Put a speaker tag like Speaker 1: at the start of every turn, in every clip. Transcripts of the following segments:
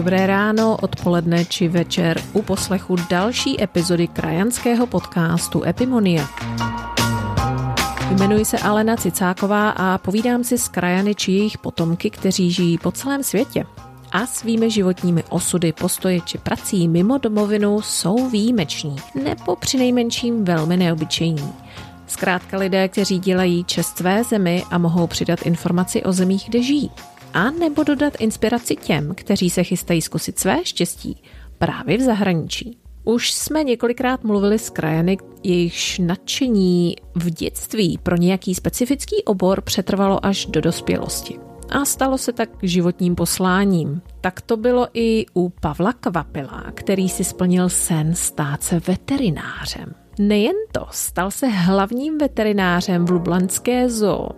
Speaker 1: Dobré ráno, odpoledne či večer u poslechu další epizody krajanského podcastu Epimonia. Jmenuji se Alena Cicáková a povídám si s krajany či jejich potomky, kteří žijí po celém světě a svými životními osudy, postoje či prací mimo domovinu jsou výjimeční nebo přinejmenším velmi neobyčejní. Zkrátka lidé, kteří dělají čest své zemi a mohou přidat informaci o zemích, kde žijí. A nebo dodat inspiraci těm, kteří se chystají zkusit své štěstí právě v zahraničí. Už jsme několikrát mluvili s krajany, jejichž nadšení v dětství pro nějaký specifický obor přetrvalo až do dospělosti. A stalo se tak životním posláním. Tak to bylo i u Pavla Kvapila, který si splnil sen stát se veterinářem. Nejen to, stal se hlavním veterinářem v Lublanské zoo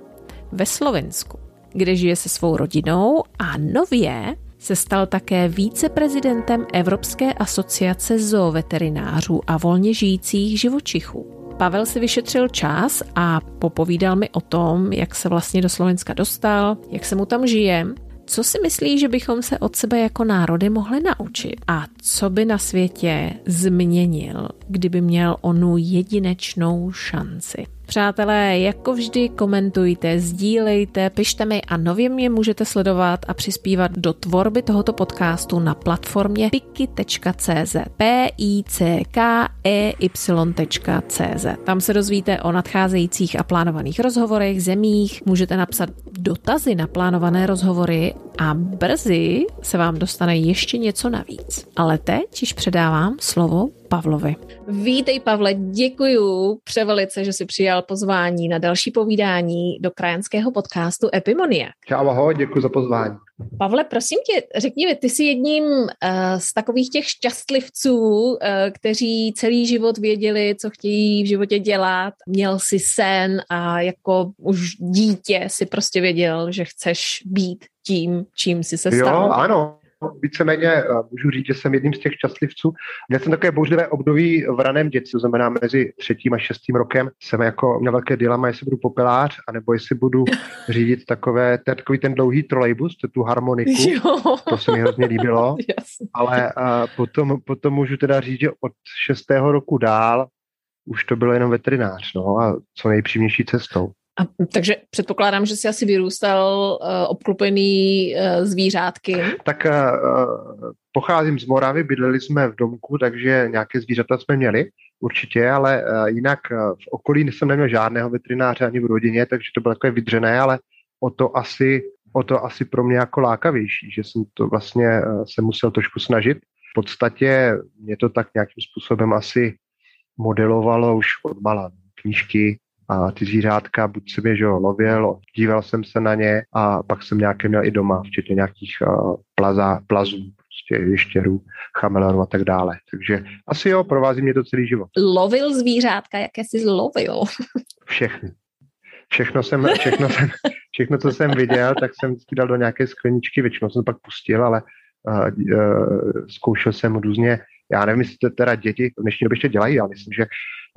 Speaker 1: ve Slovensku, kde žije se svou rodinou a nově se stal také víceprezidentem Evropské asociace zooveterinářů a volně žijících živočichů. Pavel si vyšetřil čas a popovídal mi o tom, jak se vlastně do Slovenska dostal, jak se mu tam žije, co si myslí, že bychom se od sebe jako národy mohli naučit a co by na světě změnil, kdyby měl onu jedinečnou šanci? Přátelé, jako vždy komentujte, sdílejte, pište mi a nově mě můžete sledovat a přispívat do tvorby tohoto podcastu na platformě piki.cz p i c k e y.cz. Tam se dozvíte o nadcházejících a plánovaných rozhovorech, zemích, můžete napsat dotazy na plánované rozhovory a brzy se vám dostane ještě něco navíc. Ale teď již předávám slovo Pavlovi. Vítej Pavle, děkuji převelice, že jsi přijal pozvání na další povídání do krajanského podcastu Epimonie.
Speaker 2: Čau, ahoj, děkuji za pozvání.
Speaker 1: Pavle, prosím tě, řekni mi, ty jsi jedním uh, z takových těch šťastlivců, uh, kteří celý život věděli, co chtějí v životě dělat. Měl si sen a jako už dítě si prostě věděl, že chceš být tím, čím jsi se stal.
Speaker 2: Jo, ano, víceméně eh, můžu říct, že jsem jedním z těch šťastlivců. Měl jsem takové bouřlivé období v raném dětství, to znamená mezi třetím a šestým rokem jsem jako měl velké dilema, jestli budu popelář, anebo jestli budu řídit takové, takový ten dlouhý trolejbus, tu harmoniku. Jo. To se mi hrozně líbilo. Ale a eh, potom, potom můžu teda říct, že od šestého roku dál už to bylo jenom veterinář, no a co nejpřímější cestou.
Speaker 1: A, takže předpokládám, že jsi asi vyrůstal uh, obklopený uh, zvířátky.
Speaker 2: Tak uh, pocházím z Moravy, bydleli jsme v domku, takže nějaké zvířata jsme měli, určitě, ale uh, jinak uh, v okolí jsem neměl žádného veterináře ani v rodině, takže to bylo takové vydřené, ale o to asi, o to asi pro mě jako lákavější, že jsem to vlastně uh, se musel trošku snažit. V podstatě mě to tak nějakým způsobem asi modelovalo už od mala. Knížky, a ty zvířátka, buď jsem je že lověl, díval jsem se na ně a pak jsem nějaké měl i doma, včetně nějakých uh, plaza, plazů, prostě ještěrů, chameleonů a tak dále. Takže asi jo, provází mě to celý život.
Speaker 1: Lovil zvířátka, jaké jsi zlovil?
Speaker 2: Všechny. Všechno jsem, všechno jsem, všechno, co jsem viděl, tak jsem vždycky dal do nějaké skleničky, většinou jsem pak pustil, ale uh, uh, zkoušel jsem různě, já nevím, jestli to teda děti v dnešní době ještě dělají, ale myslím, že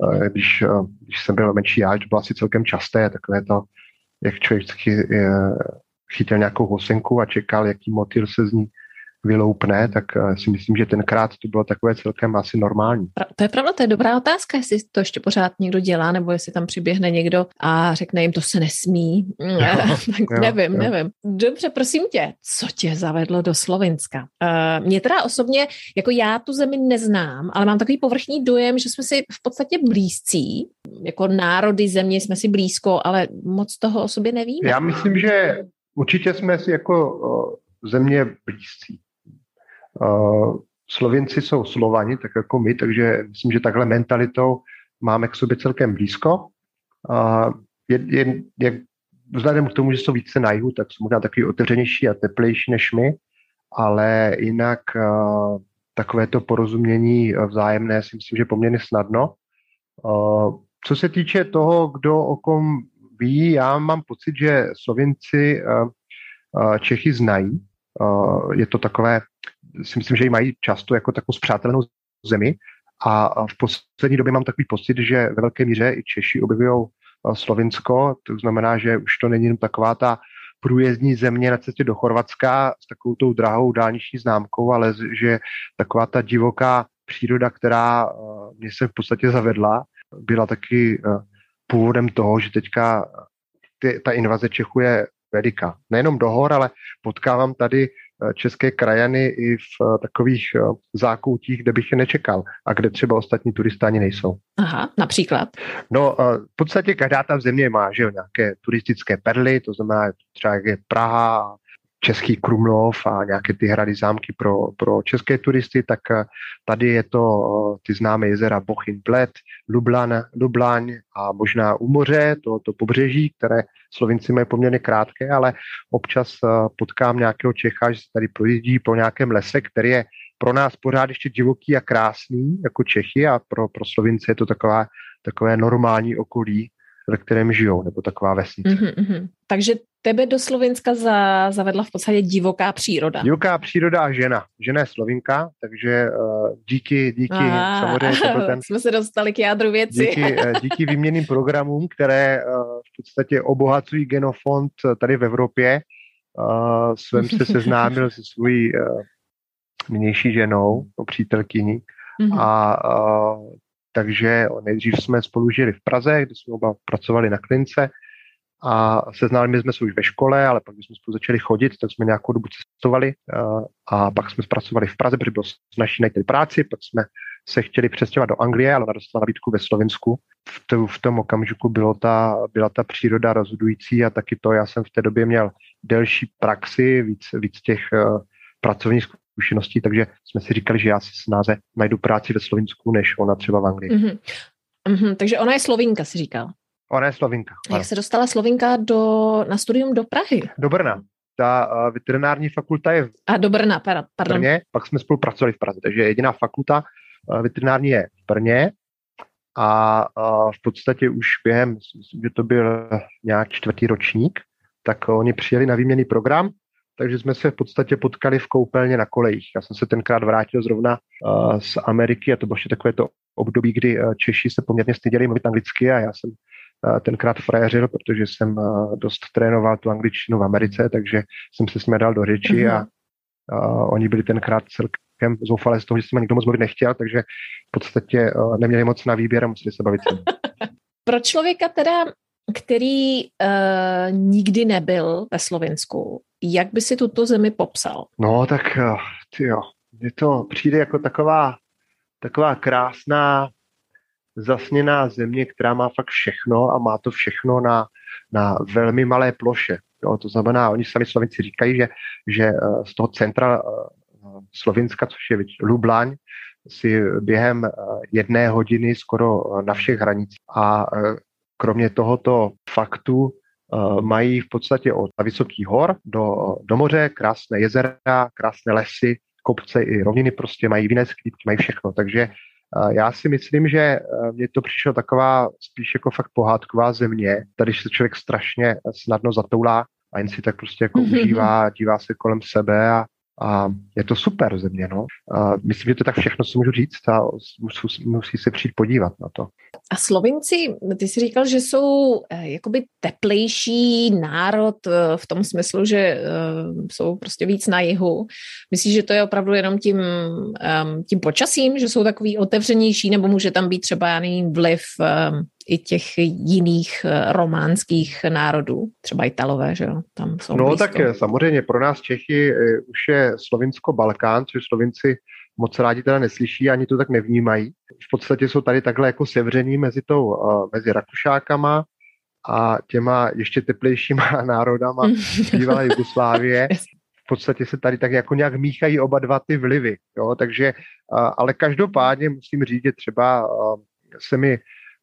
Speaker 2: Eh, když, eh, když jsem byl menší já, to bylo asi celkem časté, takové to, jak člověk eh, chytil nějakou hosenku a čekal, jaký motil se z ní vyloupne, tak si myslím, že tenkrát to bylo takové celkem asi normální.
Speaker 1: To je pravda, to je dobrá otázka, jestli to ještě pořád někdo dělá, nebo jestli tam přiběhne někdo a řekne jim, to se nesmí. Jo, tak jo, nevím, jo. nevím. Dobře, prosím tě, co tě zavedlo do Slovenska? Uh, mě teda osobně, jako já tu zemi neznám, ale mám takový povrchní dojem, že jsme si v podstatě blízcí, jako národy země jsme si blízko, ale moc toho o sobě nevíme.
Speaker 2: Já myslím, že určitě jsme si jako země blízcí. Slovinci jsou Slovani, tak jako my, takže myslím, že takhle mentalitou máme k sobě celkem blízko. Je, je, je, vzhledem k tomu, že jsou více na jihu, tak jsou možná takový otevřenější a teplejší než my, ale jinak takové to porozumění vzájemné si myslím, že poměrně snadno. Co se týče toho, kdo o kom ví, já mám pocit, že Slovinci Čechy znají. Je to takové si myslím, že ji mají často jako takovou zpřátelenou zemi a v poslední době mám takový pocit, že ve velké míře i Češi objevují Slovinsko, to znamená, že už to není jen taková ta průjezdní země na cestě do Chorvatska s takovou tou drahou dálniční známkou, ale že taková ta divoká příroda, která mě se v podstatě zavedla, byla taky původem toho, že teďka ta invaze Čechu je veliká. Nejenom do hor, ale potkávám tady Eh, české krajany i v eh, takových eh, zákoutích, kde bych je nečekal a kde třeba ostatní turistáni nejsou.
Speaker 1: Aha, například?
Speaker 2: No, v podstatě každá ta země má že jo, nějaké turistické perly, to znamená třeba jak je Praha, Český Krumlov a nějaké ty hrady zámky pro, pro české turisty, tak tady je to ty známé jezera Bochin Bled, Lublan, Lublaň a možná u moře, to, to pobřeží, které Slovinci mají poměrně krátké, ale občas eh, potkám nějakého Čecha, že se tady projíždí po nějakém lese, který je pro nás pořád ještě divoký a krásný, jako Čechy, a pro, pro Slovince je to taková, takové normální okolí, ve kterém žijou, nebo taková vesnice. Mm-hmm.
Speaker 1: Takže tebe do Slovenska za, zavedla v podstatě divoká příroda.
Speaker 2: Divoká příroda a žena. Žena je Slovinka, takže uh, díky, díky,
Speaker 1: Aha, samozřejmě to byl ten... Jsme se dostali k jádru věci.
Speaker 2: Díky, uh, díky výměným programům, které uh, v podstatě obohacují genofond tady v Evropě, uh, jsem se seznámil se svojí uh, nynější ženou, no, přítelkyní, mm-hmm. a uh, takže nejdřív jsme spolu žili v Praze, kde jsme oba pracovali na klince a seznámili jsme se už ve škole, ale pak, když jsme spolu začali chodit, tak jsme nějakou dobu cestovali a pak jsme zpracovali v Praze, protože bylo snažší najít práci, pak jsme se chtěli přestěhovat do Anglie, ale ona dostala nabídku ve Slovensku. V, to, v tom okamžiku bylo ta, byla ta příroda rozhodující a taky to, já jsem v té době měl delší praxi, víc, víc těch uh, pracovních zkušeností, takže jsme si říkali, že já si snáze najdu práci ve Slovensku, než ona třeba v Anglii. Mm-hmm.
Speaker 1: Mm-hmm, takže ona je Slovinka, si říkal.
Speaker 2: Ona je Slovinka.
Speaker 1: Jak se dostala Slovinka do, na studium do Prahy?
Speaker 2: Do Brna. Ta uh, veterinární fakulta je v
Speaker 1: A do Brna, pardon.
Speaker 2: Brně, pak jsme spolu pracovali v Praze, takže jediná fakulta uh, veterinární je v Brně a uh, v podstatě už během, myslím, že to byl nějak čtvrtý ročník, tak oni přijeli na výměný program, takže jsme se v podstatě potkali v koupelně na kolejích. Já jsem se tenkrát vrátil zrovna uh, z Ameriky a to bylo ještě takové to období, kdy uh, Češi se poměrně styděli mluvit anglicky a já jsem tenkrát frajeřil, protože jsem dost trénoval tu angličtinu v Americe, takže jsem se s dal do řeči mm-hmm. a, a oni byli tenkrát celkem zoufalé z toho, že jsem nikdo moc mluvit nechtěl, takže v podstatě neměli moc na výběr a museli se bavit
Speaker 1: Pro člověka teda, který uh, nikdy nebyl ve Slovensku, jak by si tuto zemi popsal?
Speaker 2: No tak ty jo, mně to přijde jako taková, taková krásná zasněná země, která má fakt všechno a má to všechno na, na velmi malé ploše. Jo, to znamená, oni sami Slovenci říkají, že, že eh, z toho centra eh, Slovenska, což je Lublaň, si během eh, jedné hodiny skoro na všech hranicích. A kromě tohoto faktu mají v podstatě od vysokých hor do, do moře krásné jezera, krásné lesy, kopce i rovniny prostě mají vinné sklípky, mají všechno. Takže já si myslím, že eh, mně to přišlo taková spíš jako fakt pohádková země. Tady se člověk strašně snadno zatoulá a jen si tak prostě jako mm-hmm. užívá, dívá se kolem sebe a, a je to super země, no. A myslím, že to tak všechno, co můžu říct a musí, musí se přijít podívat na to.
Speaker 1: A Slovinci, ty jsi říkal, že jsou eh, jakoby teplejší národ eh, v tom smyslu, že eh, jsou prostě víc na jihu. Myslíš, že to je opravdu jenom tím, ehm, tím počasím, že jsou takový otevřenější, nebo může tam být třeba já nevím, vliv ehm, i těch jiných románských národů, třeba Italové, že jo? Tam jsou
Speaker 2: no blízko. tak samozřejmě pro nás Čechy už je Slovinsko-Balkán, což Slovinci moc rádi teda neslyší, ani to tak nevnímají. V podstatě jsou tady takhle jako sevření mezi, tou, mezi Rakušákama a těma ještě teplejšíma národama bývalé Jugoslávie. V podstatě se tady tak jako nějak míchají oba dva ty vlivy. Jo? Takže, ale každopádně musím říct, že třeba se mi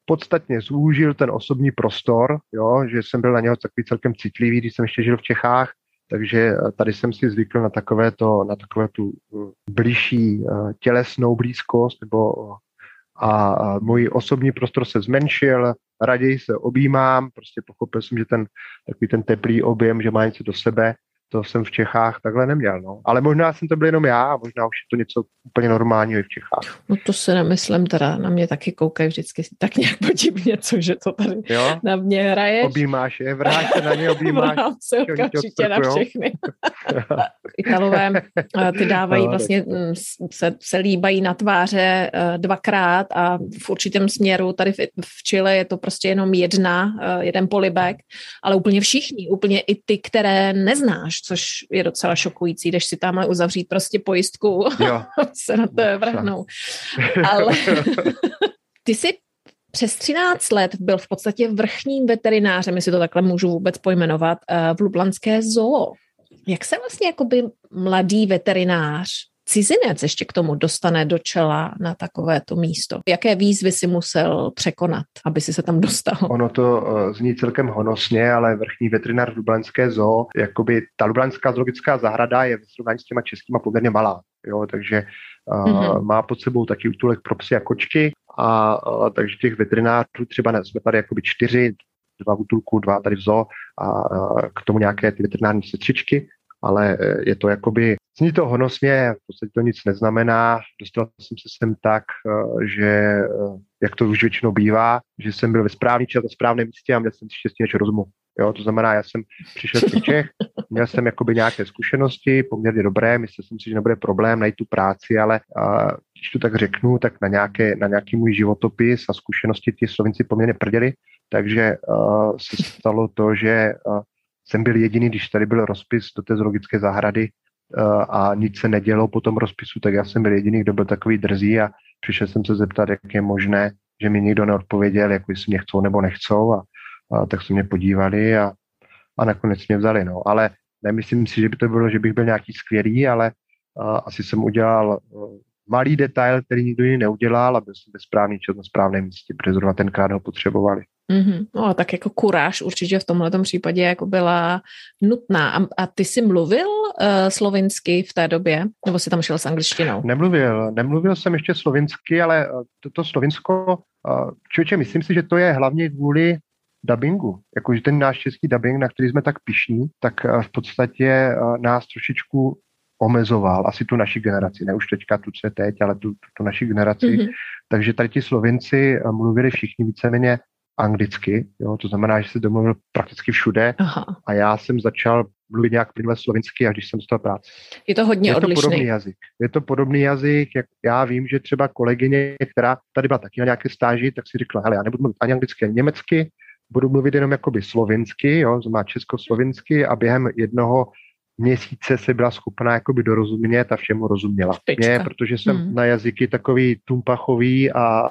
Speaker 2: podstatně zúžil ten osobní prostor, jo? že jsem byl na něho takový celkem citlivý, když jsem ještě žil v Čechách, takže eh, tady jsem si zvykl na takové to, na takové tu eh, blížší eh, tělesnou blízkost, nebo a můj osobní prostor se zmenšil, raději se objímám, prostě pochopil jsem, že ten takový ten teplý objem, že má něco do sebe, to jsem v Čechách takhle neměl. No. Ale možná jsem to byl jenom já, a možná už je to něco úplně normálního i v Čechách.
Speaker 1: No to si nemyslím, teda na mě taky koukají vždycky tak nějak podivně, co, že to tady jo? na mě hraješ.
Speaker 2: Objímáš je, vrháš se na ně, objímáš.
Speaker 1: Vrhám se okamžitě na všechny. Italové, eh, ty dávají no, vlastně, mm, se, se líbají na tváře eh, dvakrát a v určitém směru tady v, v Chile je to prostě jenom jedna, eh, jeden polibek, ale úplně všichni, úplně i ty, které neznáš, což je docela šokující, když si tam uzavřít prostě pojistku jo. se na to vrhnou. Ale ty jsi přes 13 let byl v podstatě vrchním veterinářem, jestli to takhle můžu vůbec pojmenovat, v Lublanské zoo. Jak se vlastně jakoby mladý veterinář cizinec ještě k tomu dostane do čela na takovéto místo? Jaké výzvy si musel překonat, aby si se tam dostal?
Speaker 2: Ono to uh, zní celkem honosně, ale vrchní veterinár v Lublanské zoo, jakoby ta Lublanská zoologická zahrada je ve srovnání s těma českýma poměrně malá, jo, takže uh, mm-hmm. má pod sebou taky útulek pro psy a kočky a uh, takže těch veterinářů třeba ne, jsme tady jakoby čtyři, dva v útulku, dva tady v zoo a, a k tomu nějaké ty veterinární sestřičky, ale je to jakoby Zní to honosně, v podstatě to nic neznamená. Dostal jsem se sem tak, eh, že, eh, jak to už většinou bývá, že jsem byl ve správný čas na správném místě a měl jsem štěstí než rozumu. Jo, to znamená, já jsem přišel z Čech, měl jsem jakoby nějaké zkušenosti, poměrně dobré, myslel jsem si, že nebude problém najít tu práci, ale uh, když to tak řeknu, tak na, nějaké, na nějaký můj životopis a zkušenosti ti Slovenci poměrně prděli, takže uh, se stalo to, že uh, jsem byl jediný, když tady byl rozpis do té zoologické zahrady, a nic se nedělo po tom rozpisu, tak já jsem byl jediný, kdo byl takový drzý a přišel jsem se zeptat, jak je možné, že mi nikdo neodpověděl, jak jestli mě chcou nebo nechcou a, a tak se mě podívali a, a nakonec mě vzali. No. Ale nemyslím si, že by to bylo, že bych byl nějaký skvělý, ale a, asi jsem udělal malý detail, který nikdo jiný neudělal a byl jsem ve správný čas na správném místě, protože zrovna tenkrát ho potřebovali.
Speaker 1: Mm-hmm. No tak jako kuráž určitě v tomhle případě jako byla nutná. A, a ty jsi mluvil uh, slovinsky v té době? Nebo jsi tam šel s angličtinou?
Speaker 2: Nemluvil. Nemluvil jsem ještě slovinsky, ale toto eh, slovinsko, uh, člověče, myslím si, že to je hlavně kvůli dubbingu. Jakože ten náš český dubbing, na který jsme tak pišní, tak uh, v podstatě uh, nás trošičku omezoval asi tu naši generaci, ne už teďka tu, co je teď, ale tu, tu, tu naši generaci. Mm-hmm. Takže tady ti Slovinci mluvili všichni víceméně anglicky, jo, to znamená, že se domluvil prakticky všude Aha. a já jsem začal mluvit nějak plynule slovinsky, až když jsem dostal práci.
Speaker 1: Je to hodně
Speaker 2: je
Speaker 1: odlišný.
Speaker 2: To podobný jazyk. Je to podobný jazyk, jak já vím, že třeba kolegyně, která tady byla taky na nějaké stáži, tak si řekla, hele, já nebudu mluvit ani anglicky, ani německy, budu mluvit jenom jakoby slovinsky, jo, má českoslovinsky a během jednoho měsíce se byla schopná jakoby dorozumět a všemu rozuměla. Mě, protože jsem mm. na jazyky takový tumpachový a, a,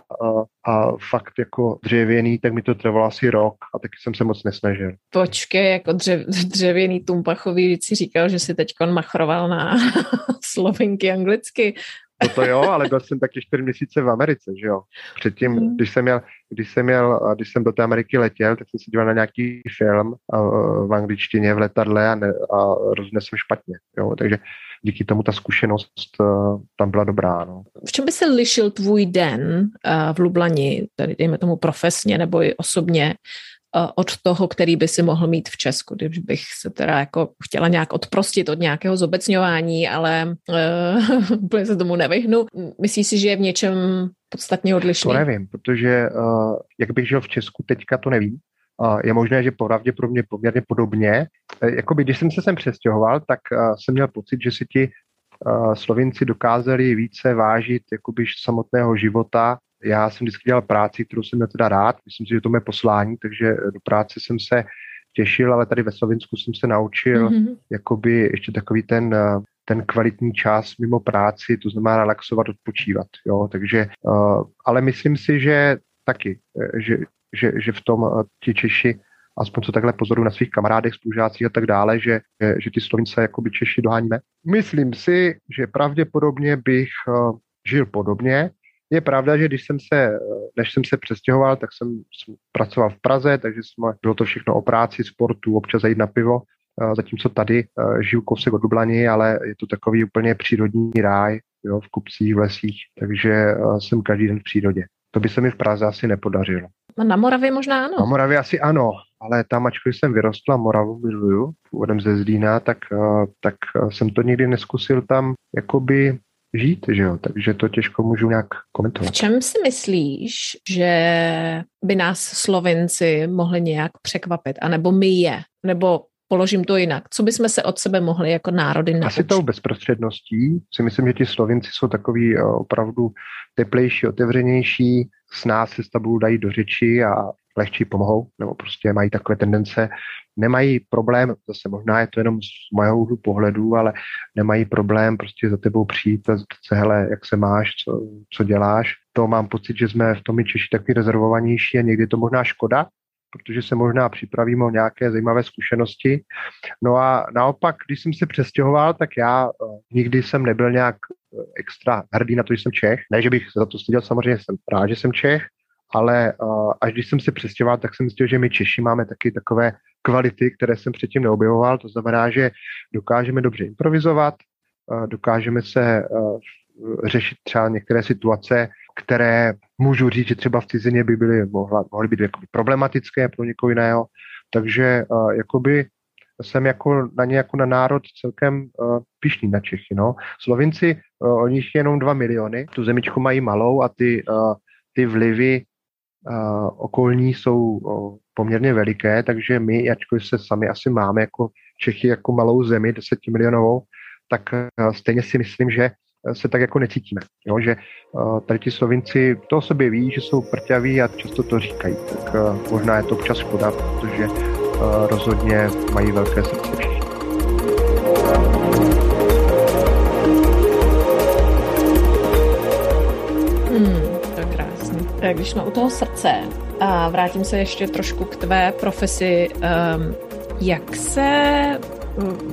Speaker 2: a fakt jako dřevěný, tak mi to trvalo asi rok a taky jsem se moc nesnažil.
Speaker 1: Počkej, jako dřev, dřevěný tumpachový, když si říkal, že si teď machroval na slovenky anglicky,
Speaker 2: No to jo, ale byl jsem taky čtyři měsíce v Americe, že jo. Předtím, hmm. když jsem, měl, když jsem měl, když jsem do té Ameriky letěl, tak jsem se díval na nějaký film v angličtině v letadle a, ne, a jsem špatně, jo. Takže díky tomu ta zkušenost tam byla dobrá, no.
Speaker 1: V čem by se lišil tvůj den v Lublani, tedy dejme tomu profesně nebo i osobně, od toho, který by si mohl mít v Česku, když bych se teda jako chtěla nějak odprostit od nějakého zobecňování, ale uh, úplně se tomu nevyhnu. Myslíš si, že je v něčem podstatně odlišný?
Speaker 2: To nevím, protože uh, jak bych žil v Česku teďka, to nevím. Uh, je možné, že pravděpodobně poměrně podobně. Uh, jakoby, když jsem se sem přestěhoval, tak uh, jsem měl pocit, že si ti Slovinci dokázali více vážit jakoby samotného života já jsem vždycky dělal práci, kterou jsem měl teda rád, myslím si, že to je poslání, takže do práce jsem se těšil, ale tady ve Slovinsku jsem se naučil mm-hmm. jakoby ještě takový ten, ten kvalitní čas mimo práci, to znamená relaxovat, odpočívat, jo, takže, uh, ale myslím si, že taky, že, že, že v tom ti Češi aspoň co takhle pozoruju na svých kamarádech, spolužácích a tak dále, že, že ty Slovince jakoby Češi doháníme. Myslím si, že pravděpodobně bych žil podobně, je pravda, že když jsem se, než jsem se přestěhoval, tak jsem, jsem pracoval v Praze, takže jsme, bylo to všechno o práci, sportu, občas jít na pivo, zatímco tady žiju kousek od Dublani, ale je to takový úplně přírodní ráj, jo, v kupcích, v lesích, takže jsem každý den v přírodě. To by se mi v Praze asi nepodařilo.
Speaker 1: Na Moravě možná ano.
Speaker 2: Na Moravě asi ano, ale tam, ačkoliv jsem vyrostla, Moravu miluju, původem ze Zlína, tak, eh, tak eh, jsem to nikdy neskusil tam jakoby žít, že jo, takže to těžko můžu nějak komentovat.
Speaker 1: V čem si myslíš, že by nás Slovenci mohli nějak překvapit, anebo my je, nebo položím to jinak. Co bychom se od sebe mohli jako národy naučit?
Speaker 2: Asi tou bezprostředností si myslím, že ti Slovinci jsou takový eh, opravdu teplejší, otevřenější, s nás se s tabou dají do řeči a lehčí pomohou, nebo prostě mají takové tendence, nemají problém, zase možná je to jenom z mého úhlu pohledu, ale nemají problém prostě za tebou přijít a zeptat se, hele, jak se máš, co, co děláš. To mám pocit, že jsme v tom i Češi takový rezervovanější a někdy to možná škoda, protože se možná připravíme o nějaké zajímavé zkušenosti. No a naopak, když jsem se přestěhoval, tak já uh, nikdy jsem nebyl nějak uh, extra hrdý na to, že jsem Čech. Ne, že bych za to styděl, samozřejmě jsem rád, že jsem Čech, ale uh, až když jsem se přestěhoval, tak jsem zjistil, že my Češi máme taky takové kvality, které jsem předtím neobjevoval. To znamená, že dokážeme dobře improvizovat, uh, dokážeme se uh, řešit třeba některé situace, které můžu říct, že třeba v cizině by byly, mohla, mohly být jakoby problematické pro někoho jiného. Takže uh, jakoby jsem jako na ně jako na národ celkem uh, pišný na Čechy. No. Slovinci, uh, oni je jenom dva miliony, tu zemičku mají malou a ty, uh, ty vlivy okolní jsou poměrně veliké, takže my, ačkoliv se sami asi máme jako Čechy jako malou zemi, desetimilionovou, tak uh, stejně si myslím, že se tak jako necítíme. Jo? Že uh, tady ti Slovinci to o sobě ví, že jsou prťaví a často to říkají. Tak možná je to občas škoda, protože rozhodně mají velké srdce
Speaker 1: když jsme u toho srdce a vrátím se ještě trošku k tvé profesi, um, jak se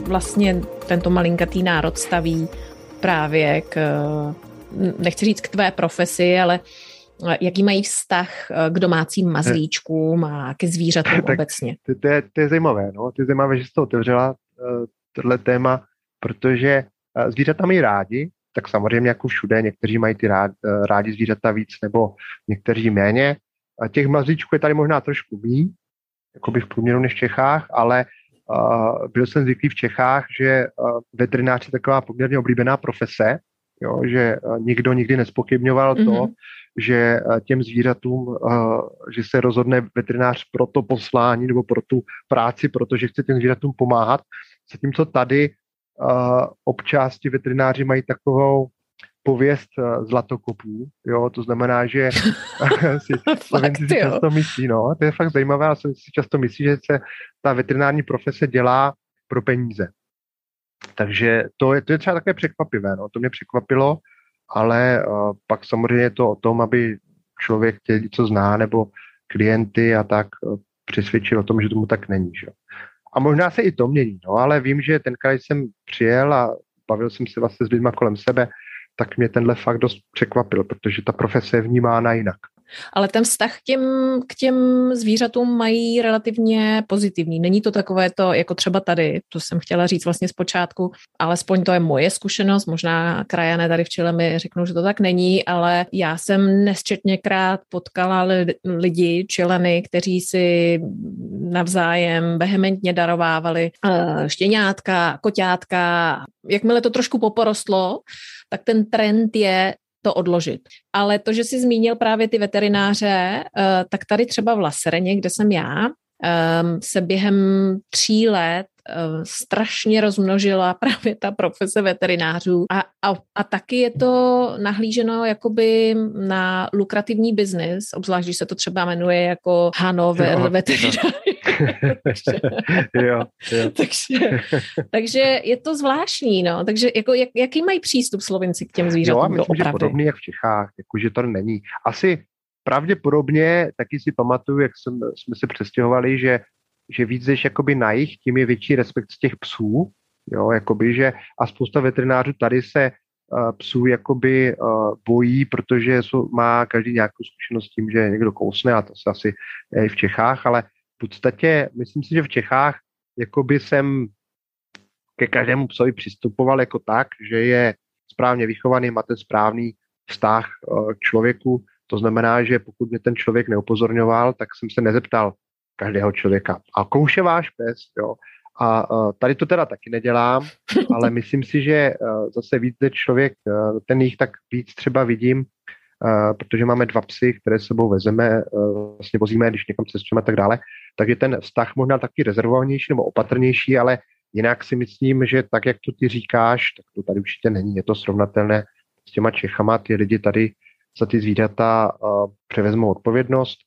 Speaker 1: vlastně tento malinkatý národ staví právě k, nechci říct k tvé profesi, ale jaký mají vztah eh, k domácím mazlíčkům a ke zvířatům tak obecně.
Speaker 2: To, to, je, to je zajímavé, no. To je zajímavé, že jsi to otevřela, uh, tohle téma, protože zvířata mají rádi, tak samozřejmě jako všude, někteří mají ty rád, uh, rádi zvířata víc nebo někteří méně. A těch mazlíčků je tady možná trošku méně, jako by v průměru než v Čechách, ale byl jsem zvyklý v Čechách, že veterinář je taková poměrně oblíbená profese, jo, že nikdo nikdy nespochybňoval mm-hmm. to, mhm. že těm zvířatům, že se rozhodne veterinář pro to poslání nebo pro tu práci, protože chce těm zvířatům pomáhat. Zatímco tady občas ti veterináři mají takovou pověst eh, zlatokopů, jo, to znamená, že si Slovenci si často myslí, no, to je fakt zajímavé, ale si často myslí, že se ta veterinární profese dělá pro peníze. Takže to je, to je třeba také překvapivé, no, to mě překvapilo, ale uh, pak samozřejmě je to o tom, aby člověk chtěl co zná, nebo klienty a tak uh, přesvědčil o tom, že tomu tak není, že? A možná se i to mění, no, ale vím, že tenkrát jsem přijel a bavil jsem se vlastně s lidmi kolem sebe, tak mě tenhle fakt dost překvapil, protože ta profese je vnímána jinak.
Speaker 1: Ale ten vztah k těm, k těm zvířatům mají relativně pozitivní. Není to takové to, jako třeba tady, to jsem chtěla říct vlastně zpočátku, alespoň to je moje zkušenost, možná krajané tady v Chile mi řeknou, že to tak není, ale já jsem nesčetněkrát potkala lidi, čileny, kteří si navzájem vehementně darovávali eh, štěňátka, koťátka. Jakmile to trošku poporostlo, tak ten trend je to odložit. Ale to, že jsi zmínil právě ty veterináře, eh, tak tady třeba v Lasereně, kde jsem já, ehm, se během tří let strašně rozmnožila právě ta profese veterinářů a, a, a taky je to nahlíženo jakoby na lukrativní biznis, obzvlášť, když se to třeba jmenuje jako Hanover jo, veterinář. takže, jo, jo. takže, takže je to zvláštní, no. Takže jako, jak, jaký mají přístup Slovenci k těm zvířatům?
Speaker 2: Jo, myslím, že podobný jak v Čechách, jakože to není. Asi pravděpodobně, taky si pamatuju, jak jsem, jsme se přestěhovali, že že víc jdeš jakoby na jich, tím je větší respekt z těch psů, jo, jakoby, že a spousta veterinářů tady se uh, psů jakoby uh, bojí, protože jsou, má každý nějakou zkušenost s tím, že někdo kousne a to se asi je i v Čechách, ale v podstatě myslím si, že v Čechách jakoby jsem ke každému psovi přistupoval jako tak, že je správně vychovaný, má ten správný vztah k člověku, To znamená, že pokud mě ten člověk neupozorňoval, tak jsem se nezeptal každého člověka. A kouš je váš pes, jo. A tady to teda taky nedělám, ale myslím si, že zase víc člověk, ten jich tak víc třeba vidím, protože máme dva psy, které s sebou vezeme, vlastně vozíme, když někam cestujeme a tak dále, takže ten vztah možná taky rezervovanější nebo opatrnější, ale jinak si myslím, že tak, jak to ty říkáš, tak to tady určitě není. Je to srovnatelné s těma Čechama, ty lidi tady za ty zvířata převezmou odpovědnost.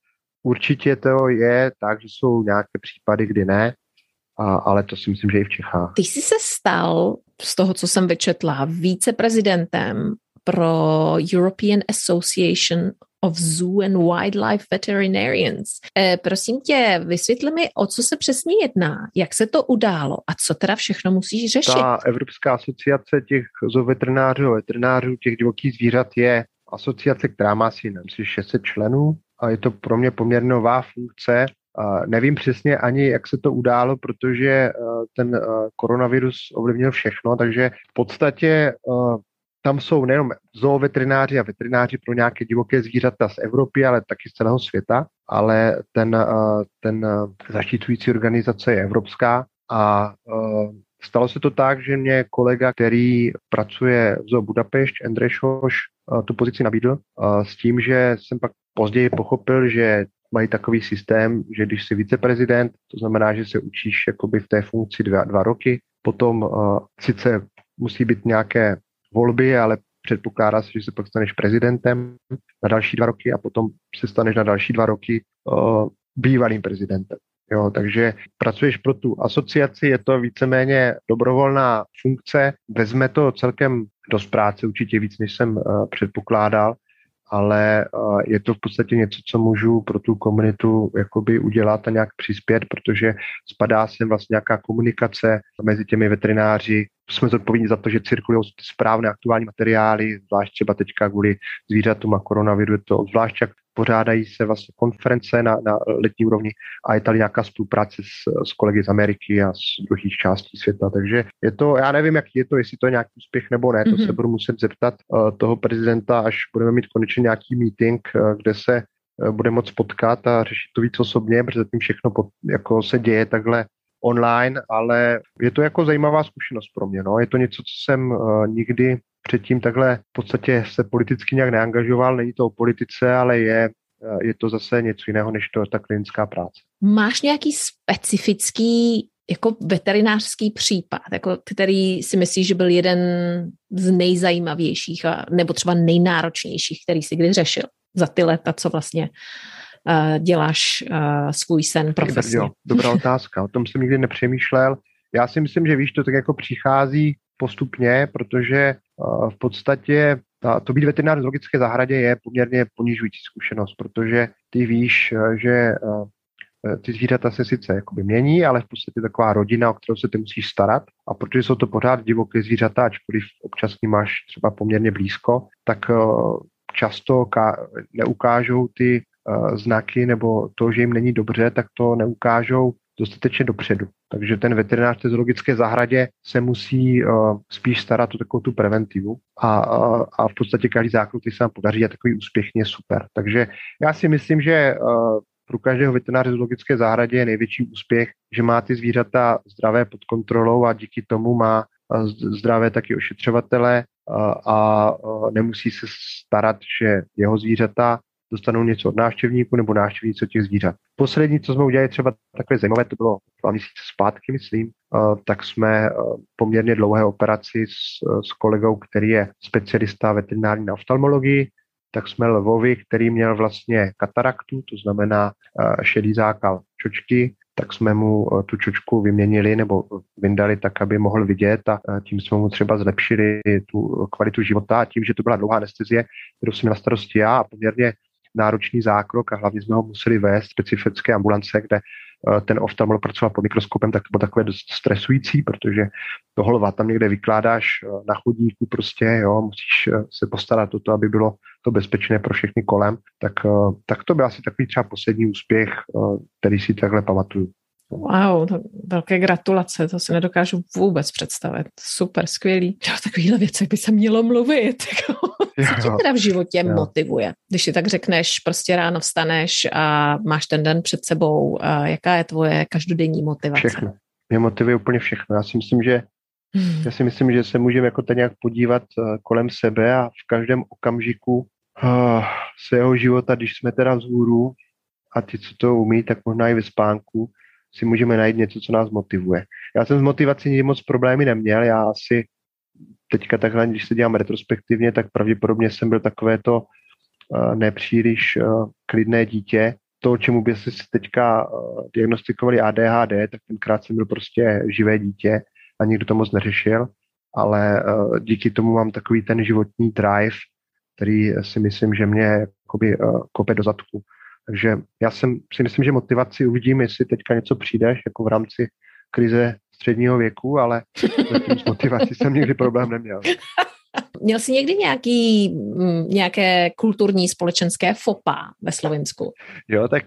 Speaker 2: Určitě to je tak, že jsou nějaké případy, kdy ne, a, ale to si myslím, že i v Čechách.
Speaker 1: Ty jsi se stal, z toho, co jsem vyčetla, víceprezidentem pro European Association of Zoo and Wildlife Veterinarians. E, prosím tě, vysvětli mi, o co se přesně jedná, jak se to událo a co teda všechno musíš řešit.
Speaker 2: Ta Evropská asociace těch zooveterinářů a veterinářů těch divokých zvířat je asociace, která má asi 600 členů a je to pro mě poměrně nová funkce. Nevím přesně ani, jak se to událo, protože uh, ten uh, koronavirus ovlivnil všechno, takže v podstatě tam jsou nejenom zooveterináři a veterináři pro nějaké divoké zvířata z Evropy, ale taky z celého světa, ale ten, ten zaštiťující organizace je evropská a stalo se to tak, že mě kolega, který pracuje v Zoo Budapešť, Andrej Šoš, tu pozici nabídl s tím, že jsem pak později pochopil, že mají takový systém, že když jsi viceprezident, to znamená, že se učíš jakoby v té funkci dva, dva roky, potom uh, sice musí být nějaké volby, ale předpokládá se, že se pak staneš prezidentem na další dva roky a potom se staneš na další dva roky uh, bývalým prezidentem. Jo, takže pracuješ pro tu asociaci, je to víceméně dobrovolná funkce, vezme to celkem dost práce, určitě víc, než jsem uh, předpokládal, ale je to v podstatě něco, co můžu pro tu komunitu jakoby udělat a nějak přispět, protože spadá sem vlastně nějaká komunikace mezi těmi veterináři. Jsme zodpovědní za to, že cirkulují ty správné aktuální materiály, zvlášť třeba teďka kvůli zvířatům a koronaviru je to zvlášť jak pořádají se vlastně konference na, na letní úrovni a je tady nějaká spolupráce s, s kolegy z Ameriky a z druhých částí světa. Takže je to, já nevím, jaký je to, jestli to je nějaký úspěch nebo ne, to mm-hmm. se budu muset zeptat uh, toho prezidenta, až budeme mít konečně nějaký meeting, uh, kde se uh, bude moct potkat a řešit to víc osobně, protože zatím všechno pod, jako se děje takhle online, ale je to jako zajímavá zkušenost pro mě. No. Je to něco, co jsem uh, nikdy předtím takhle v podstatě se politicky nějak neangažoval, není to o politice, ale je, eh, je to zase něco jiného než to ta klinická práce.
Speaker 1: Máš nějaký specifický jako veterinářský případ, jako který si myslíš, že byl jeden z nejzajímavějších a, nebo třeba nejnáročnějších, který si kdy řešil za ty leta, co vlastně děláš uh, svůj sen profesně? Jo,
Speaker 2: dobrá otázka, o tom jsem nikdy nepřemýšlel. Já si myslím, že víš, to tak jako přichází postupně, protože v podstatě ta, to být veterinář v zoologické zahradě je poměrně ponižující zkušenost, protože ty víš, že ty zvířata se sice jakoby mění, ale v podstatě taková rodina, o kterou se ty musíš starat. A protože jsou to pořád divoké zvířata, ačkoliv občas ní máš třeba poměrně blízko, tak často neukážou ty znaky nebo to, že jim není dobře, tak to neukážou dostatečně dopředu. Takže ten veterinář v té zoologické zahradě se musí uh, spíš starat o takovou tu preventivu a, uh, a v podstatě každý zákrok, který se nám podaří, je takový úspěšně super. Takže já si myslím, že uh, pro každého veterináře v zoologické zahradě je největší úspěch, že má ty zvířata zdravé pod kontrolou a díky tomu má zdravé taky ošetřovatele a nemusí se starat, že jeho zvířata dostanou něco od návštěvníků nebo návštěvníci od těch zvířat. Poslední, co jsme udělali třeba takové zajímavé, to bylo dva měsíce zpátky, myslím, tak jsme poměrně dlouhé operaci s, s kolegou, který je specialista veterinární na oftalmologii, tak jsme Lvovi, který měl vlastně kataraktu, to znamená šedý zákal čočky, tak jsme mu tu čočku vyměnili nebo vyndali tak, aby mohl vidět a tím jsme mu třeba zlepšili tu kvalitu života a tím, že to byla dlouhá anestezie, kterou jsem na starosti já a poměrně náročný zákrok a hlavně jsme ho museli vést specifické ambulance, kde eh, ten oftalmolog pracoval pod mikroskopem, tak to bylo takové dost stresující, protože to holva tam někde vykládáš eh, na chodníku prostě, jo, musíš eh, se postarat o to, aby bylo to bezpečné pro všechny kolem, tak, tak to byl asi takový třeba poslední úspěch, který si takhle pamatuju.
Speaker 1: Wow, to velké gratulace, to si nedokážu vůbec představit. Super, skvělý. Jo, takovýhle věcech by se mělo mluvit. Co tě teda v životě jo. motivuje? Když si tak řekneš, prostě ráno vstaneš a máš ten den před sebou, jaká je tvoje každodenní motivace?
Speaker 2: Všechno. Mě motivuje úplně všechno. Já si myslím, že Hmm. Já si myslím, že se můžeme jako tak nějak podívat uh, kolem sebe a v každém okamžiku uh, svého života, když jsme teda vzhůru a ty, co to umí, tak možná i ve spánku, si můžeme najít něco, co nás motivuje. Já jsem s motivací moc problémy neměl, já asi teďka takhle, když se dělám retrospektivně, tak pravděpodobně jsem byl takové to uh, nepříliš uh, klidné dítě. To, čemu by si teďka uh, diagnostikovali ADHD, tak tenkrát jsem byl prostě živé dítě a nikdo to moc neřešil, ale díky tomu mám takový ten životní drive, který si myslím, že mě jakoby, kope do zadku. Takže já jsem, si myslím, že motivaci uvidím, jestli teďka něco přijdeš, jako v rámci krize středního věku, ale s motivací jsem nikdy problém neměl.
Speaker 1: Měl jsi někdy nějaký, mm, nějaké kulturní společenské fopa ve Slovensku?
Speaker 2: Jo, tak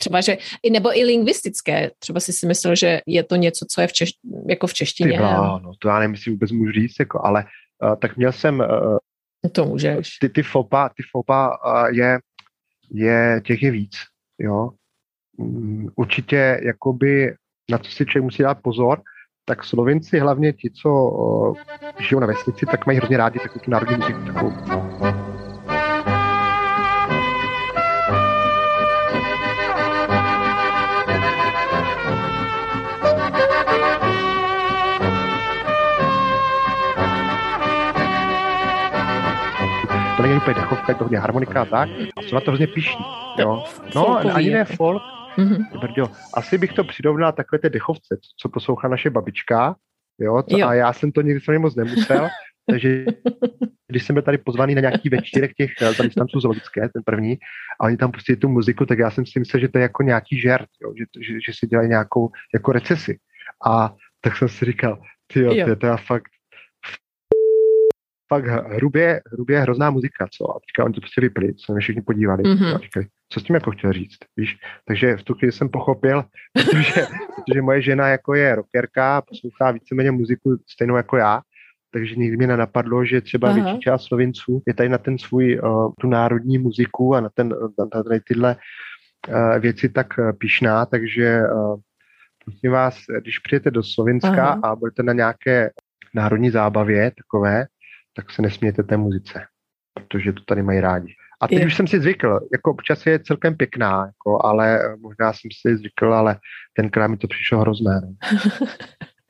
Speaker 1: Třeba, že, nebo i lingvistické. Třeba si si myslel, že je to něco, co je v, češ, jako v češtině. Ty
Speaker 2: no, to já nevím, jestli vůbec můžu říct, jako, ale uh, tak měl jsem... Uh,
Speaker 1: to můžeš.
Speaker 2: Ty, ty fopa, ty fopa uh, je, je, těch je víc, jo. Um, určitě, jakoby, na co si člověk musí dát pozor, tak Slovinci, hlavně ti, co uh, žijou na vesnici, tak mají hrozně rádi takovou tu národní muziku. Takovou. to není úplně dechovka, je to hodně harmonika a tak, a jsou na to hrozně pišní, jo. No, ani ne folk, mm-hmm. Brďo, asi bych to přirovnal takové ty dechovce, co poslouchá naše babička, jo, to, jo. a já jsem to nikdy samozřejmě moc nemusel, takže když jsem byl tady pozvaný na nějaký večírek těch eh, zaměstnanců zoologické, ten první, a oni tam prostě tu muziku, tak já jsem si myslel, že to je jako nějaký žert, jo, že, že, že si dělají nějakou jako recesi. A tak jsem si říkal, ty jo, to je fakt fakt hrubě, hrubě hrozná muzika, co? A teďka oni to prostě vypli, co jsme všichni podívali mm-hmm. a říkali, co s tím jako chtěl říct, víš? Takže v tu chvíli jsem pochopil, protože, protože moje žena jako je rockerka, poslouchá víceméně muziku stejnou jako já, takže nikdy mě nenapadlo, že třeba Aha. větší část Slovinců je tady na ten svůj, uh, tu národní muziku a na, ten, na tady tyhle uh, věci tak uh, pišná, takže uh, prosím vás, když přijete do Slovenska Aha. a budete na nějaké národní zábavě takové, tak se nesmějte té muzice, protože to tady mají rádi. A teď je. už jsem si zvykl, jako občas je celkem pěkná, jako, ale možná jsem si zvykl, ale tenkrát mi to přišlo hrozné. No.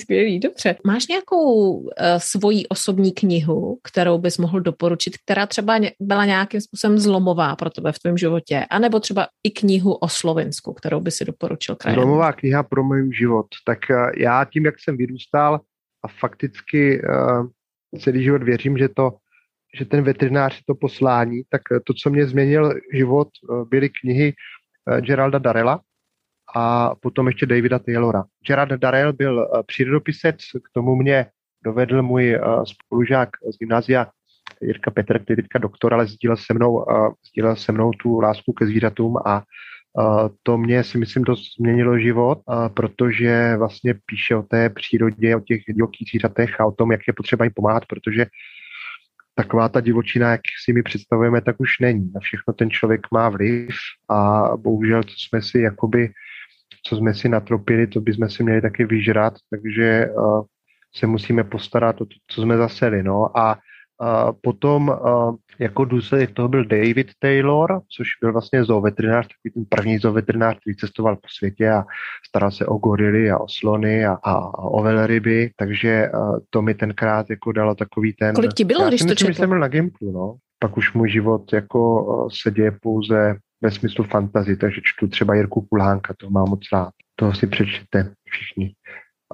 Speaker 1: Skvělý, dobře. Máš nějakou uh, svoji osobní knihu, kterou bys mohl doporučit, která třeba byla nějakým způsobem zlomová pro tebe v tvém životě? A nebo třeba i knihu o Slovensku, kterou by si doporučil krajem?
Speaker 2: Zlomová kniha pro můj život. Tak uh, já tím, jak jsem vyrůstal a fakticky uh, celý život věřím, že to, že ten veterinář je to poslání, tak to, co mě změnil život, eh, byly knihy eh, Geralda Darela a potom ještě Davida Taylora. Gerald Darrell byl eh, přírodopisec, k tomu mě dovedl můj spolužák z gymnázia Jirka Petr, který je teďka doktor, ale sdílel se mnou, sdílel se mnou tu lásku ke zvířatům a to mě si myslím dost změnilo život, protože vlastně píše o té přírodě, o těch divokých zvířatech a o tom, jak je potřeba jim pomáhat, protože taková ta divočina, jak si mi představujeme, tak už není. Na všechno ten člověk má vliv a bohužel, co jsme si jakoby, co jsme si natropili, to bychom si měli taky vyžrat, takže se musíme postarat o to, co jsme zaseli. No. A uh, potom uh, jako důsledek toho byl David Taylor, což byl vlastně zooveterinář, takový ten první zooveterinář, který cestoval po světě a staral se o gorily a o slony a, a, a o velryby, takže to mi tenkrát jako dalo takový ten...
Speaker 1: Kolik ti bylo, když to četl?
Speaker 2: jsem byl na Gimplu, no. Pak už můj život jako se děje pouze ve smyslu fantazy, takže čtu třeba Jirku Kulhánka, to mám moc rád. Toho si přečtěte všichni.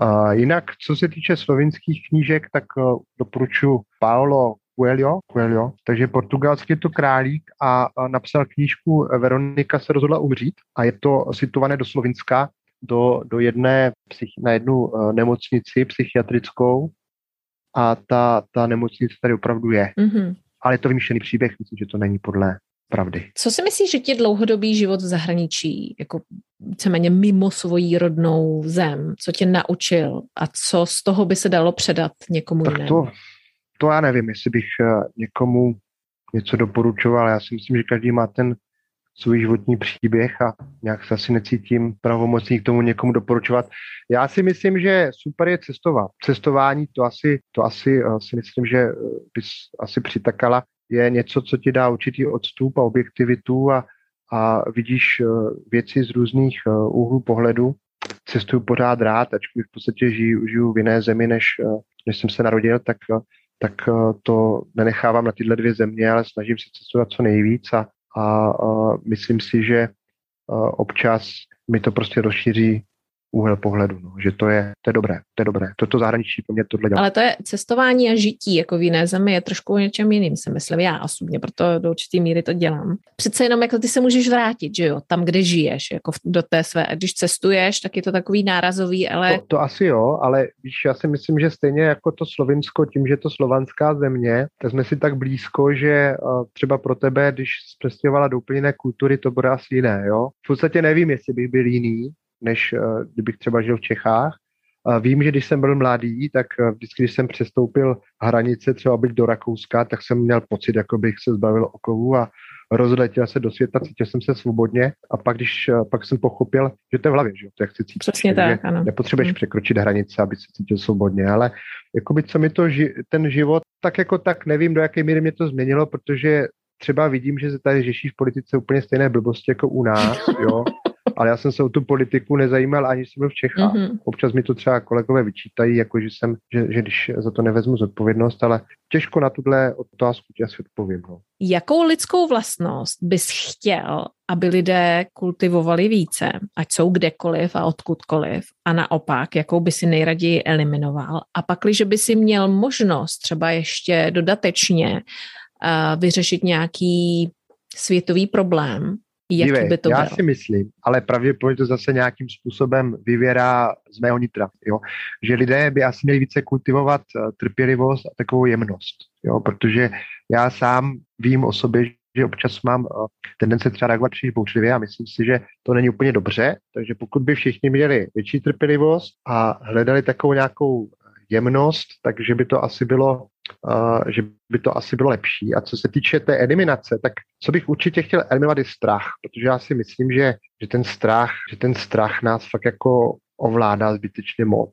Speaker 2: Uh, jinak, co se týče slovinských knížek, tak uh, doporučuji Paolo Coelho, Coelho, takže portugalský je to králík a napsal knížku Veronika se rozhodla umřít a je to situované do Slovinska, do, do jedné, na jednu uh, nemocnici psychiatrickou a ta, ta nemocnice tady opravdu je. Mm-hmm. Ale je to vymýšlený příběh, myslím, že to není podle pravdy.
Speaker 1: Co si myslíš, že ti dlouhodobý život v zahraničí, jako víceméně mimo svoji rodnou zem, co tě naučil a co z toho by se dalo předat někomu
Speaker 2: tak
Speaker 1: jinému?
Speaker 2: To, to já nevím, jestli bych eh, někomu něco doporučoval. Já si myslím, že každý má ten svůj životní příběh a nějak se asi necítím pravomocný k tomu někomu doporučovat. Já si myslím, že super je cestovat. Cestování, to asi, to asi uh, si myslím, že bys asi přitakala, je něco, co ti dá určitý odstup a objektivitu a, a vidíš uh, věci z různých uh, úhlů pohledu. Cestuju pořád rád, ačkoliv v podstatě žiju, žiju v jiné zemi, než, než jsem se narodil, tak tak to nenechávám na tyhle dvě země, ale snažím se cestovat co nejvíc a, a, a myslím si, že občas mi to prostě rozšíří úhel pohledu, no, že to je, to je dobré, to je dobré. Toto zahraničí po mě tohle dělá.
Speaker 1: Ale to je cestování a žití jako v jiné zemi je trošku o něčem jiným, si myslím. Já osobně, proto do určitý míry to dělám. Přece jenom jako ty se můžeš vrátit, že jo, tam, kde žiješ, jako do té své. Když cestuješ, tak je to takový nárazový, ale...
Speaker 2: To, to asi jo, ale víš, já si myslím, že stejně jako to Slovinsko, tím, že to slovanská země, tak jsme si tak blízko, že třeba pro tebe, když přestěhovala do úplně jiné kultury, to bude asi jiné, jo. V podstatě nevím, jestli bych byl jiný, než eh, kdybych třeba žil v Čechách. Vím, že když jsem byl mladý, tak eh, vždycky, když jsem přestoupil hranice třeba být do Rakouska, tak jsem měl pocit, jako bych se zbavil okovů a rozletěl se do světa, cítil jsem se svobodně a pak, když, eh, pak jsem pochopil, že to je v hlavě, že to jak chci cítit.
Speaker 1: Přesně tak, ano.
Speaker 2: Nepotřebuješ hmm. překročit hranice, aby se cítil svobodně, ale jakoby co mi to, ten život, tak jako tak nevím, do jaké míry mě to změnilo, protože třeba vidím, že se tady řeší v politice úplně stejné blbosti jako u nás, jo ale já jsem se o tu politiku nezajímal, ani jsem byl v Čechách. Mm-hmm. Občas mi to třeba kolegové vyčítají, jako že, jsem, že, že když za to nevezmu zodpovědnost, ale těžko na tuhle otázku tě asi odpovím. No.
Speaker 1: Jakou lidskou vlastnost bys chtěl, aby lidé kultivovali více, ať jsou kdekoliv a odkudkoliv, a naopak, jakou by si nejraději eliminoval? A pak, když by si měl možnost třeba ještě dodatečně uh, vyřešit nějaký světový problém, jak Dívej, by to
Speaker 2: já
Speaker 1: bylo?
Speaker 2: si myslím, ale pravděpodobně to zase nějakým způsobem vyvěrá z mého nitra, jo? že lidé by asi měli více kultivovat eh, trpělivost a takovou jemnost, jo? protože já sám vím o sobě, že občas mám eh, tendence třeba reagovat příliš bouřlivě a myslím si, že to není úplně dobře, takže pokud by všichni měli větší trpělivost a hledali takovou nějakou jemnost, takže by to asi bylo Uh, že by to asi bylo lepší. A co se týče té eliminace, tak co bych určitě chtěl eliminovat je strach, protože já si myslím, že, že ten strach, že ten strach nás fakt jako ovládá zbytečně moc.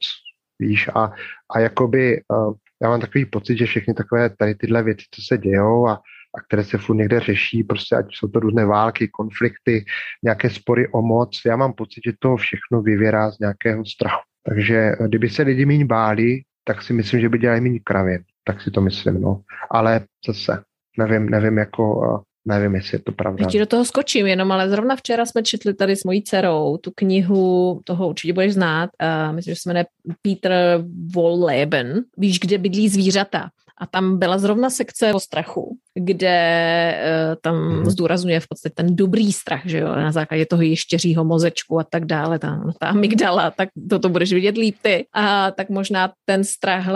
Speaker 2: Víš, a, a jakoby uh, já mám takový pocit, že všechny takové tady tyhle věci, co se dějou a, a které se furt někde řeší, prostě ať jsou to různé války, konflikty, nějaké spory o moc, já mám pocit, že to všechno vyvěrá z nějakého strachu. Takže eh, kdyby se lidi méně báli, tak si myslím, že by dělali méně kravin tak si to myslím, no. Ale zase, nevím, nevím, jako, nevím, jestli je to pravda.
Speaker 1: Já do toho skočím jenom, ale zrovna včera jsme četli tady s mojí dcerou tu knihu, toho určitě budeš znát, uh, myslím, že se jmenuje Peter Wolleben, víš, kde bydlí zvířata. A tam byla zrovna sekce o strachu, kde uh, tam mm-hmm. zdůrazňuje v podstatě ten dobrý strach, že jo, na základě toho ještěřího mozečku a tak dále, ta, ta amygdala, tak toto budeš vidět líp ty. A tak možná ten strach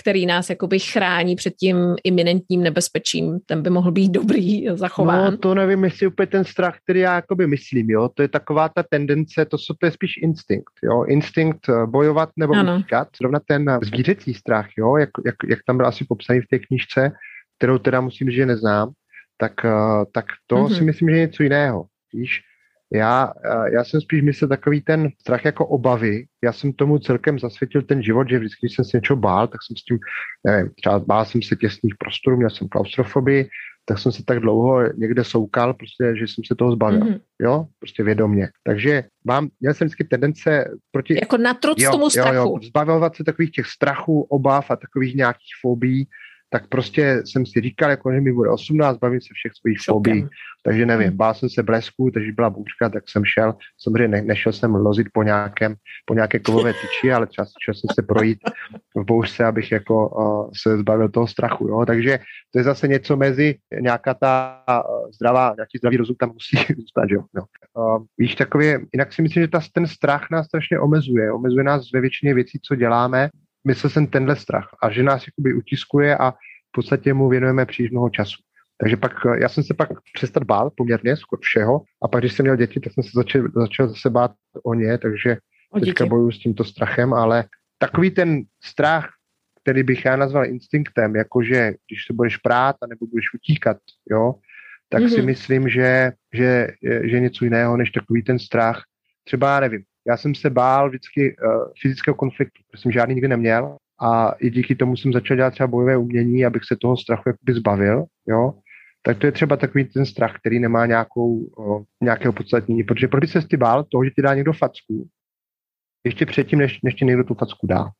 Speaker 1: který nás jakoby chrání před tím iminentním nebezpečím, ten by mohl být dobrý zachován.
Speaker 2: No to nevím, jestli úplně ten strach, který já jakoby myslím, jo, to je taková ta tendence, to, to je spíš instinkt, jo, instinkt eh, bojovat nebo utíkat, zrovna ten eh, zvířecí strach, jo, jak, jak, jak tam byl asi popsaný v té knižce, kterou teda musím, že neznám, tak, eh, tak to mm-hmm. si myslím, že je něco jiného, víš, já, já jsem spíš myslel takový ten strach jako obavy. Já jsem tomu celkem zasvětil ten život, že vždycky, když jsem se něčeho bál, tak jsem s tím, nevím, třeba bál jsem se těsných prostorů, měl jsem klaustrofobii, tak jsem se tak dlouho někde soukal, prostě, že jsem se toho zbavil. Mm-hmm. Jo, prostě vědomě. Takže mám, měl jsem vždycky tendence proti...
Speaker 1: Jako natruc tomu strachu. Jo, jo,
Speaker 2: zbavovat se takových těch strachů, obav a takových nějakých fobí tak prostě jsem si říkal, jako, že mi bude 18, bavím se všech svých fobí, takže nevím, bál jsem se blesku, takže byla bouřka, tak jsem šel, samozřejmě ne, nešel jsem lozit po nějakém, po nějaké kovové tyči, ale třeba šel jsem se projít v bouřce, abych jako uh, se zbavil toho strachu, jo? takže to je zase něco mezi nějaká ta uh, zdravá, nějaký zdravý rozum tam musí zůstat, jo. jo. Uh, víš, takové, jinak si myslím, že ta, ten strach nás strašně omezuje, omezuje nás ve většině věcí, co děláme, myslel jsem tenhle strach a že nás jakoby utiskuje a v podstatě mu věnujeme příliš mnoho času. Takže pak, já jsem se pak přestat bál poměrně skoro všeho a pak, když jsem měl děti, tak jsem se začal, začal zase bát o ně, takže o teďka bojuju s tímto strachem, ale takový ten strach, který bych já nazval instinktem, jakože když se budeš prát nebo budeš utíkat, jo, tak mm-hmm. si mhm. myslím, že, že, že něco jiného než takový ten strach. Třeba, nevím, já jsem se bál vždycky uh, fyzického konfliktu, protože jsem žádný nikdy neměl a i díky tomu jsem začal dělat třeba bojové umění, abych se toho strachu jakoby zbavil, jo. Tak to je třeba takový ten strach, který nemá nějakou, uh, nějakého podstatnění, protože proč by se ty bál toho, že ti dá někdo facku, ještě předtím, než, než ti někdo tu facku dá.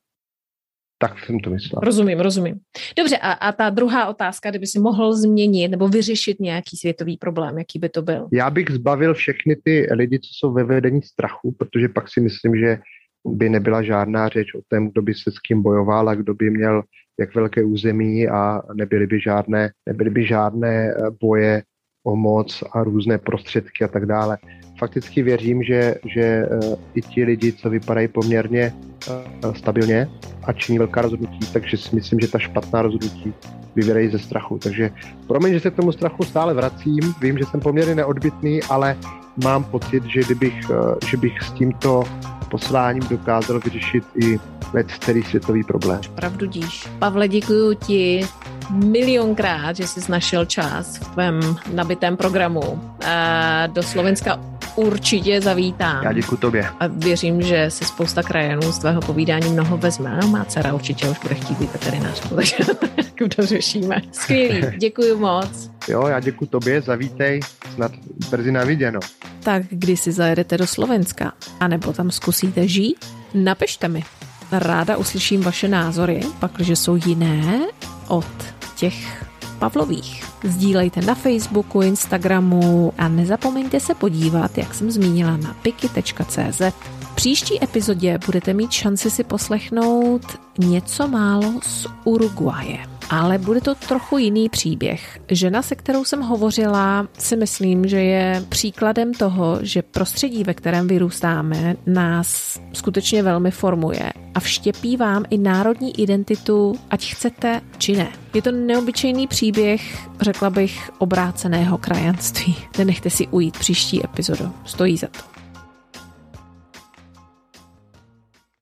Speaker 2: Tak jsem to myslel.
Speaker 1: Rozumím, rozumím. Dobře, a, a ta druhá otázka, kdyby si mohl změnit nebo vyřešit nějaký světový problém, jaký by to byl?
Speaker 2: Já bych zbavil všechny ty lidi, co jsou ve vedení strachu, protože pak si myslím, že by nebyla žádná řeč o tom, kdo by se s kým bojoval a kdo by měl jak velké území a nebyly by žádné, nebyly by žádné eh, boje o moc a různé prostředky a tak dále. Fakticky věřím, že, že eh, i ti lidi, co vypadají poměrně eh, stabilně a činí velká rozhodnutí, takže si myslím, že ta špatná rozhodnutí vyvěrají ze strachu. Takže promiň, že se k tomu strachu stále vracím, vím, že jsem poměrně neodbitný, ale mám pocit, že, kdybych, eh, že bych s tímto posláním dokázal vyřešit i celý světový problém.
Speaker 1: Pravdu díš. Pavle, děkuji ti milionkrát, že jsi našel čas v tvém nabitém programu. Do Slovenska určitě zavítám.
Speaker 2: Já děkuji tobě.
Speaker 1: A věřím, že si spousta krajanů z tvého povídání mnoho vezme. No, má dcera určitě už bude chtít být veterinářkou, takže to řešíme. Skvělý, děkuji moc.
Speaker 2: Jo, já děkuji tobě, zavítej, snad brzy na viděno.
Speaker 1: Tak kdy si zajedete do Slovenska, anebo tam zkusíte žít, napište mi. Ráda uslyším vaše názory, pakliže jsou jiné od těch Pavlových. Sdílejte na Facebooku, Instagramu a nezapomeňte se podívat, jak jsem zmínila, na piky.cz. V příští epizodě budete mít šanci si poslechnout něco málo z Uruguaje ale bude to trochu jiný příběh. Žena, se kterou jsem hovořila, si myslím, že je příkladem toho, že prostředí, ve kterém vyrůstáme, nás skutečně velmi formuje a vštěpí vám i národní identitu, ať chcete či ne. Je to neobyčejný příběh, řekla bych, obráceného krajanství. Nenechte si ujít příští epizodu. Stojí za to.